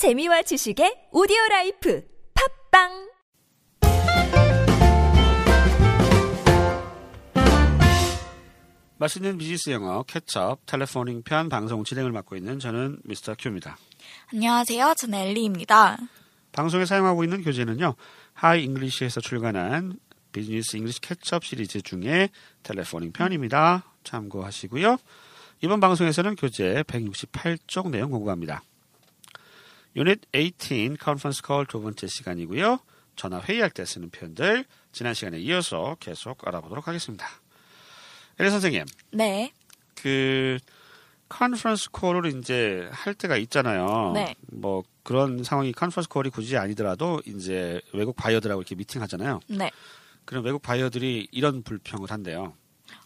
재미와 지식의 오디오 라이프 팝빵 맛있는 비즈니스 영어 Catch Up Telephoning 편 방송 진행을 맡고 있는 저는 Mr. Q입니다. 안녕하세요. 저는 엘리입니다. 방송에 사용하고 있는 교재는요. Hi English에서 출간한 Business English Catch Up 시리즈 중에 Telephoning 편입니다. 참고하시고요. 이번 방송에서는 교재 168쪽 내용 공부합니다. 유닛 18 conference call 두 번째 시간이고요. 전화 회의할 때 쓰는 표현들 지난 시간에 이어서 계속 알아보도록 하겠습니다. 엘리 선생님, 네. 그 conference call을 이제 할 때가 있잖아요. 네. 뭐 그런 상황이 conference call이 굳이 아니더라도 이제 외국 바이어들하고 이렇게 미팅 하잖아요. 네. 그럼 외국 바이어들이 이런 불평을 한대요.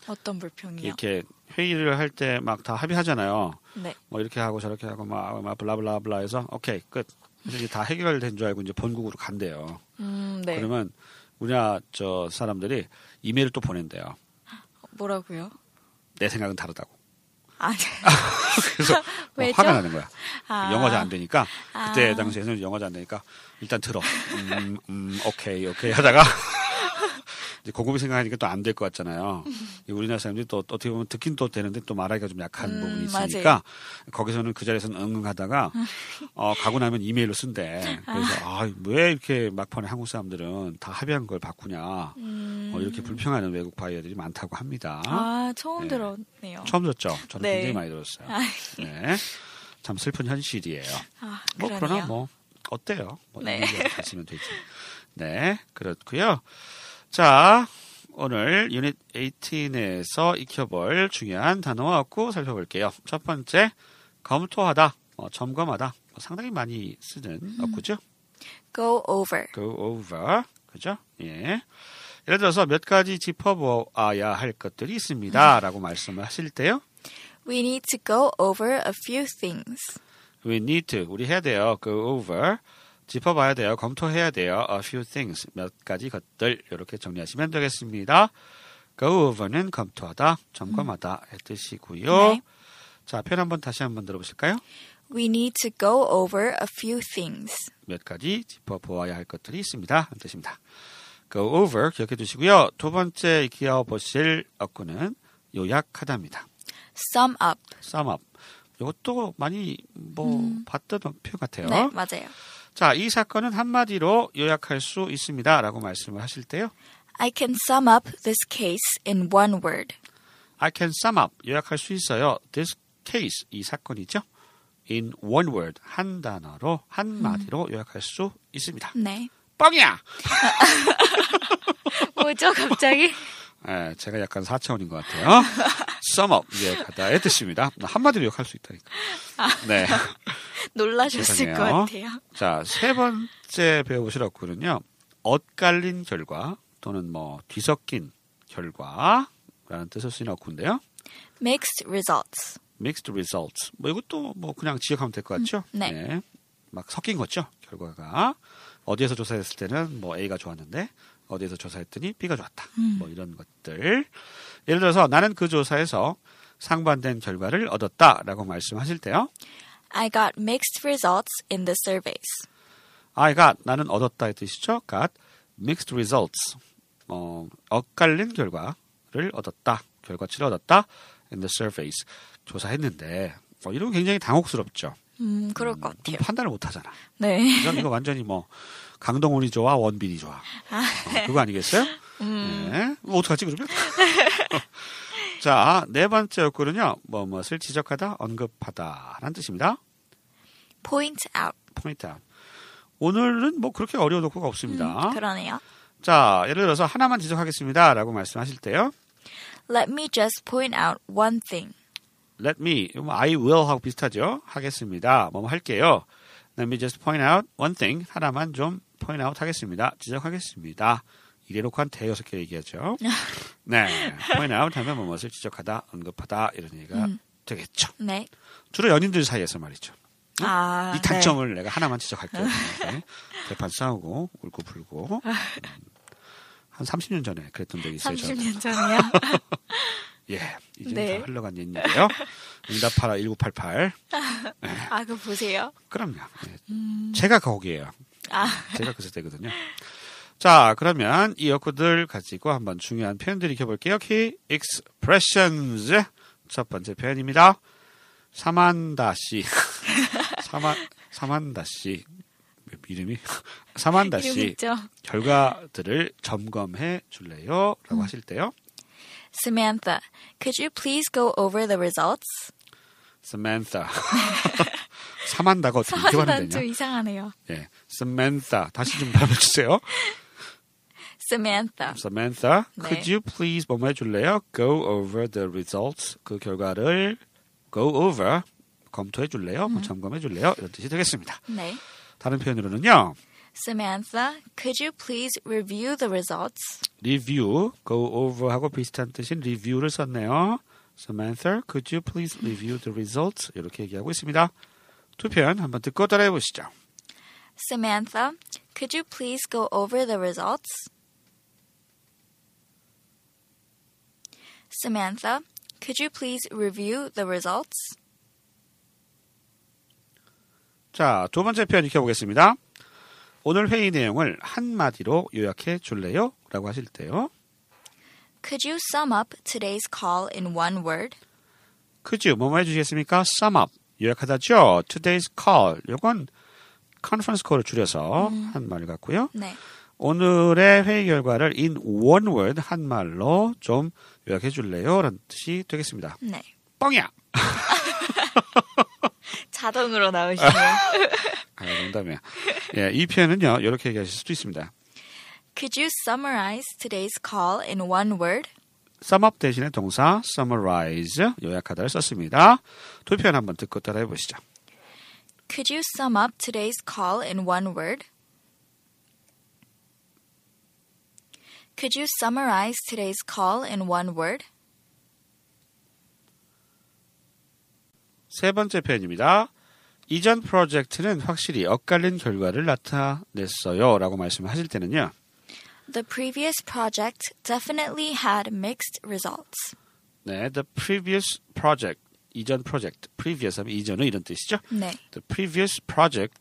어떤 불평이요? 이렇게 회의를 할 때 막 다 합의하잖아요. 네. 뭐 이렇게 하고 저렇게 하고 막, 막 블라블라블라 해서 오케이 끝. 그래서 이제 다 해결된 줄 알고 이제 본국으로 간대요. 음, 네. 그러면 우리나라 저 사람들이 이메일을 또 보낸대요. 뭐라고요? 내 생각은 다르다고. 아, 그래서 뭐 왜죠? 화가 나는 거야. 아. 영어가 잘안 되니까 그때 아. 당시에는 영어가 잘안 되니까 일단 들어. 음, 음, 오케이 오케이 하다가 이제 곰곰이 생각하니까 또 안 될 것 같잖아요. 이 우리나라 사람들이 또 어떻게 보면 듣긴 또 되는데 또 말하기가 좀 약한 음, 부분이 맞아요. 있으니까 거기서는 그 자리에서는 응응하다가 어, 가고 나면 이메일로 쓴대. 그래서 아, 왜 이렇게 막판에 한국 사람들은 다 합의한 걸 바꾸냐. 음. 어, 이렇게 불평하는 외국 바이어들이 많다고 합니다. 아, 처음 네. 들었네요. 처음 들었죠? 저는 네. 굉장히 많이 들었어요. 아, 네. 참 슬픈 현실이에요. 아, 뭐 그러네요. 그러나 뭐 어때요? 뭐 네. 있으면 되지. 네, 그렇고요. 자, 오늘 유닛 18에서 익혀볼 중요한 단어와 어구 살펴볼게요. 첫 번째, 검토하다, 어, 점검하다. 뭐 상당히 많이 쓰는 음. 어구죠. go over. go over, 그죠? 예. 예를 들어서 몇 가지 짚어보아야 할 것들이 음. 있습니다.라고 말씀을 하실 때요. We need to go over a few things. We need to 우리 해야 돼요. go over 짚어봐야 돼요. 검토해야 돼요. A few things 몇 가지 것들 이렇게 정리하시면 되겠습니다. go over는 검토하다, 점검하다 의 뜻이고요. 네. 자, 표현 한번 다시 한번 들어보실까요? We need to go over a few things. 몇 가지 짚어보아야 할 것들이 있습니다. 하는 뜻입니다. go over 기억해 두시고요. 두 번째 익혀 보실 어구는 요약하다입니다. sum up. sum up. 이것도 많이 뭐 봤던 표현 같아요. 네, 맞아요. 자, 이 사건은 한마디로 요약할 수 있습니다. 라고 말씀을 하실 때요. I can sum up this case in one word. I can sum up. 요약할 수 있어요. This case. 이 사건이죠. In one word. 한 단어로, 한 마디로 요약할 수 있습니다. 네. 뻥이야! 뭐죠, 갑자기? 예, 제가 약간 4차원인 것 같아요. sum up. 요약하다의 뜻입니다. 한마디로 요약할 수 있다니까. 네. 놀라셨을 죄송해요. 것 같아요. 자, 세 번째 배워보실 어구는요. 엇갈린 결과 또는 뭐 뒤섞인 결과라는 뜻을 쓰는 어구인데요. Mixed results. mixed results. 뭐 이것도 뭐 그냥 지역하면 될 것 같죠? 음, 네. 막 섞인 거죠. 결과가 어디에서 조사했을 때는 뭐 A가 좋았는데 어디에서 조사했더니 B가 좋았다. 음. 뭐 이런 것들. 예를 들어서 나는 그 조사에서 상반된 결과를 얻었다라고 말씀하실 때요. I got mixed results in the surveys. I got 나는 얻었다의 뜻이죠. got mixed results. 어, 엇갈린 결과를 얻었다. 결과치를 얻었다. in the surveys. 조사했는데 뭐 이런 거 굉장히 당혹스럽죠. 음, 그럴 것좀 같아요. 판단을 못 하잖아. 네. 이거, 이거 완전히 뭐 강동원이 좋아, 원빈이 좋아. 어, 그거 아니겠어요? 네. 뭐 어떡하지 그러면? 자, 네 번째 어구는요. 뭐 무엇을 지적하다, 언급하다라는 뜻입니다. point out. point out. 오늘은 뭐 그렇게 어려운 어구가 없습니다. 음, 그러네요. 자, 예를 들어서 하나만 지적하겠습니다라고 말씀하실 때요. Let me just point out one thing. Let me, 뭐 I will 하고 비슷하죠. 하겠습니다. 뭐 할게요. Let me just point out one thing. 하나만 좀 point out 하겠습니다. 지적하겠습니다. 이래놓고 한 대여섯 개 얘기하죠. 네. point out 하면 뭐 무엇을 지적하다, 언급하다 이런 얘기가 되겠죠. 네. 주로 연인들 사이에서 말이죠. 아, 이 단점을 내가 하나만 지적할게요. 네. 대판 싸우고 울고 불고 음, 한 30년 전에 그랬던 적이 네. 있어요. 저는. 30년 전이요. 예, 이제 네. 다 흘러간 얘기인데요. 응답하라 1988. 아, 그거 보세요. 그럼요. 예. 제가 거기에요. 아, 제가 그 세대거든요. 자, 그러면 이 어구들 가지고 한번 중요한 표현들 익혀볼게요. Key expressions. 첫 번째 표현입니다. 사만다 씨. 사만, 사만다 씨. 이름이? 사만다 이름 씨. 있죠. 결과들을 점검해 줄래요? 라고 하실 때요. Samantha, could you please go over the results? Samantha. 사만다가 어떻게 이렇게 발음되냐? 좀 이상하네요. 예. Samantha. 다시 좀 발음해 주세요. Samantha. Samantha, 네. could you please 뭐뭐 해줄래요? Go over the results. 그 결과를 go over 검토해 줄래요? 뭐 점검해 줄래요? 이런 뜻이 되겠습니다. 네. 다른 표현으로는요. Samantha, could you please review the results? review, go over하고 비슷한 뜻인 review를 썼네요. Samantha, could you please review the results? 이렇게 얘기하고 있습니다. 두 표현 한번 듣고 따라해 보시죠. Samantha, could you please go over the results? Samantha, could you please review the results? 자, 두 번째 표현 익혀보겠습니다. 오늘 회의 내용을 한마디로 요약해 줄래요? 라고 하실 때요. Could you sum up today's call in one word? could you 뭐뭐 해주시겠습니까? sum up 요약하다죠. today's call 요건 컨퍼런스 콜을 줄여서 한말 같고요. 네. 오늘의 회의 결과를 in one word 한 말로 좀 요약해 줄래요? 라는 뜻이 되겠습니다. 네. 뻥이야! 자동으로 나오시네요. 아, 농담이야. 예, 이 표현은요, 이렇게 얘기하실 수도 있습니다. Could you summarize today's call in one word? sum up 대신에 동사 summarize 요약하다를 썼습니다. 두 표현 한번 듣고 따라해 보시죠. Could you sum up today's call in one word? Could you summarize today's call in one word? 세 번째 표현입니다. 이전 프로젝트는 확실히 엇갈린 결과를 나타냈어요. 라고 말씀하실 때는요. The previous project definitely had mixed results. 네, the previous project, 이전 프로젝트, previous 하면 이전은 이런 뜻이죠. 네. The previous project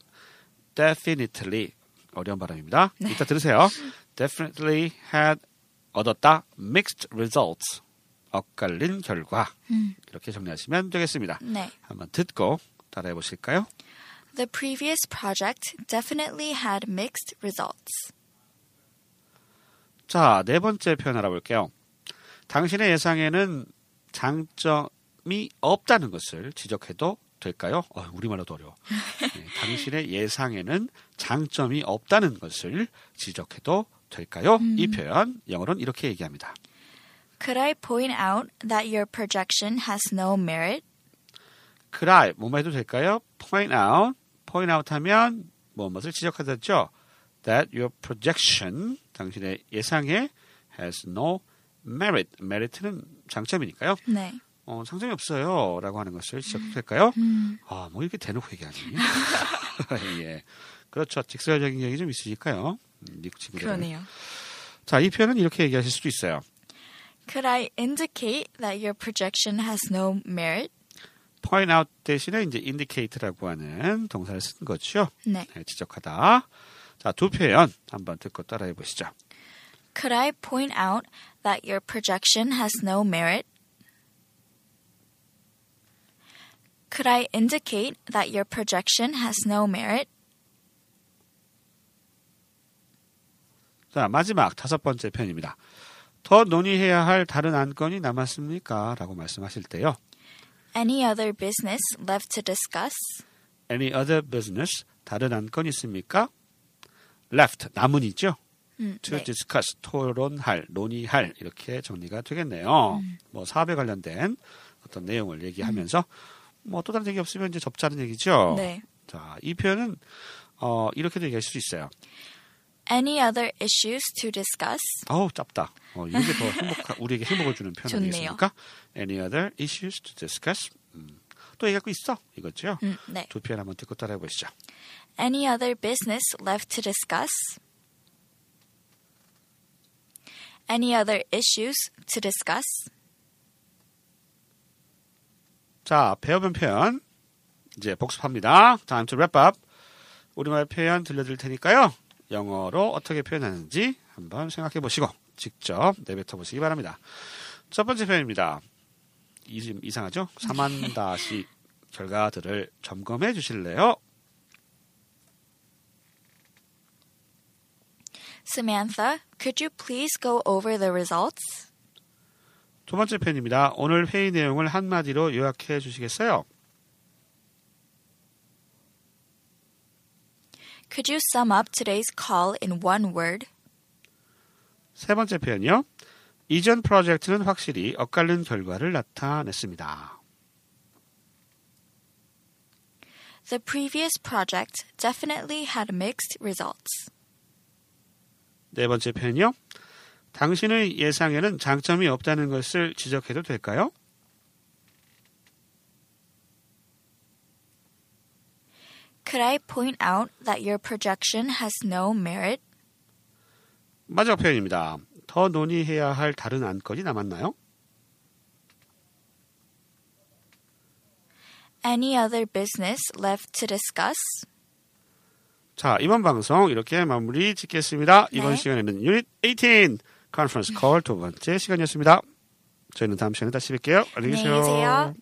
definitely 어려운 발음입니다. 이따 들으세요. definitely had 얻었다 mixed results 엇갈린 결과 이렇게 정리하시면 되겠습니다. 네. 한번 듣고 따라해 보실까요? The previous project definitely had mixed results. 자, 네 번째 표현 알아볼게요. 당신의 예상에는 장점이 없다는 것을 지적해도 될까요? 어, 우리말로도 어려워. 네, 당신의 예상에는 장점이 없다는 것을 지적해도 될까요? 이 표현 영어로는 이렇게 얘기합니다. Could I point out that your projection has no merit? Could I 뭐뭐 해도 될까요? Point out, point out 하면 무엇을 지적하셨죠? That your projection 당신의 예상에 has no merit. merit는 장점이니까요. 네. 어, 장점이 없어요. 라고 하는 것을 지적될까요? 아, 뭐 이렇게 대놓고 얘기하니? 예. 그렇죠. 직설적인 얘기 좀 있으니까요. 음, 미국 친구들. 그러네요. 자, 이 표현은 이렇게 얘기하실 수도 있어요. Could I indicate that your projection has no merit? point out 대신에 이제 indicate라고 하는 동사를 쓴 거죠. 네. 네, 지적하다. 자, 두 표현 한번 듣고 따라해 보시죠. Could I point out that your projection has no merit? Could I indicate that your projection has no merit? 자, 마지막 다섯 번째 표현입니다. 더 논의해야 할 다른 안건이 남았습니까? 라고 말씀하실 때요. Any other business left to discuss? Any other business? 다른 안건 있습니까? Left, 남은이죠. 음, To 네. discuss, 토론할, 논의할 이렇게 정리가 되겠네요. 뭐 사업에 관련된 어떤 내용을 얘기하면서 뭐 또 다른 얘기 없으면 이제 접자는 얘기죠. 네. 자, 이 표현은 어, 이렇게도 얘기할 수 있어요. Any other issues to discuss? 어우 짧다. 어, 이게 더 행복 우리에게 행복을 주는 표현. 아니겠습니까? Any other issues to discuss? 음, 또 얘기할 거 있어? 이거죠. 음, 네. 두 표현 한번 듣고 따라해 보시죠. Any other business left to discuss? Any other issues to discuss? 자, 배워본 표현 이제 복습합니다. Time to wrap up. 우리말 표현 들려드릴 테니까요. 영어로 어떻게 표현하는지 한번 생각해 보시고 직접 내뱉어 보시기 바랍니다. 첫 번째 표현입니다. 이- 이상하죠? 3만 다시 결과들을 점검해 주실래요? Samantha, could you please go over the results? 두 번째 표현입니다. 오늘 회의 내용을 한마디로 요약해 주시겠어요? Could you sum up today's call in one word? 세 번째 표현이요. 이전 프로젝트는 확실히 엇갈린 결과를 나타냈습니다. The previous project definitely had mixed results. 네 번째 표현이요. 당신의 예상에는 장점이 없다는 것을 지적해도 될까요? Could I point out that your projection has no merit? 마지막 표현입니다. 더 논의해야 할 다른 안건이 남았나요? Any other business left to discuss? 자, 이번 방송 이렇게 마무리 짓겠습니다. 이번 네. 시간에는 유닛 18 컨퍼런스 콜 두 번째 시간이었습니다. 저희는 다음 시간에 다시 뵐게요. 안녕히 계세요. 안녕히 계세요.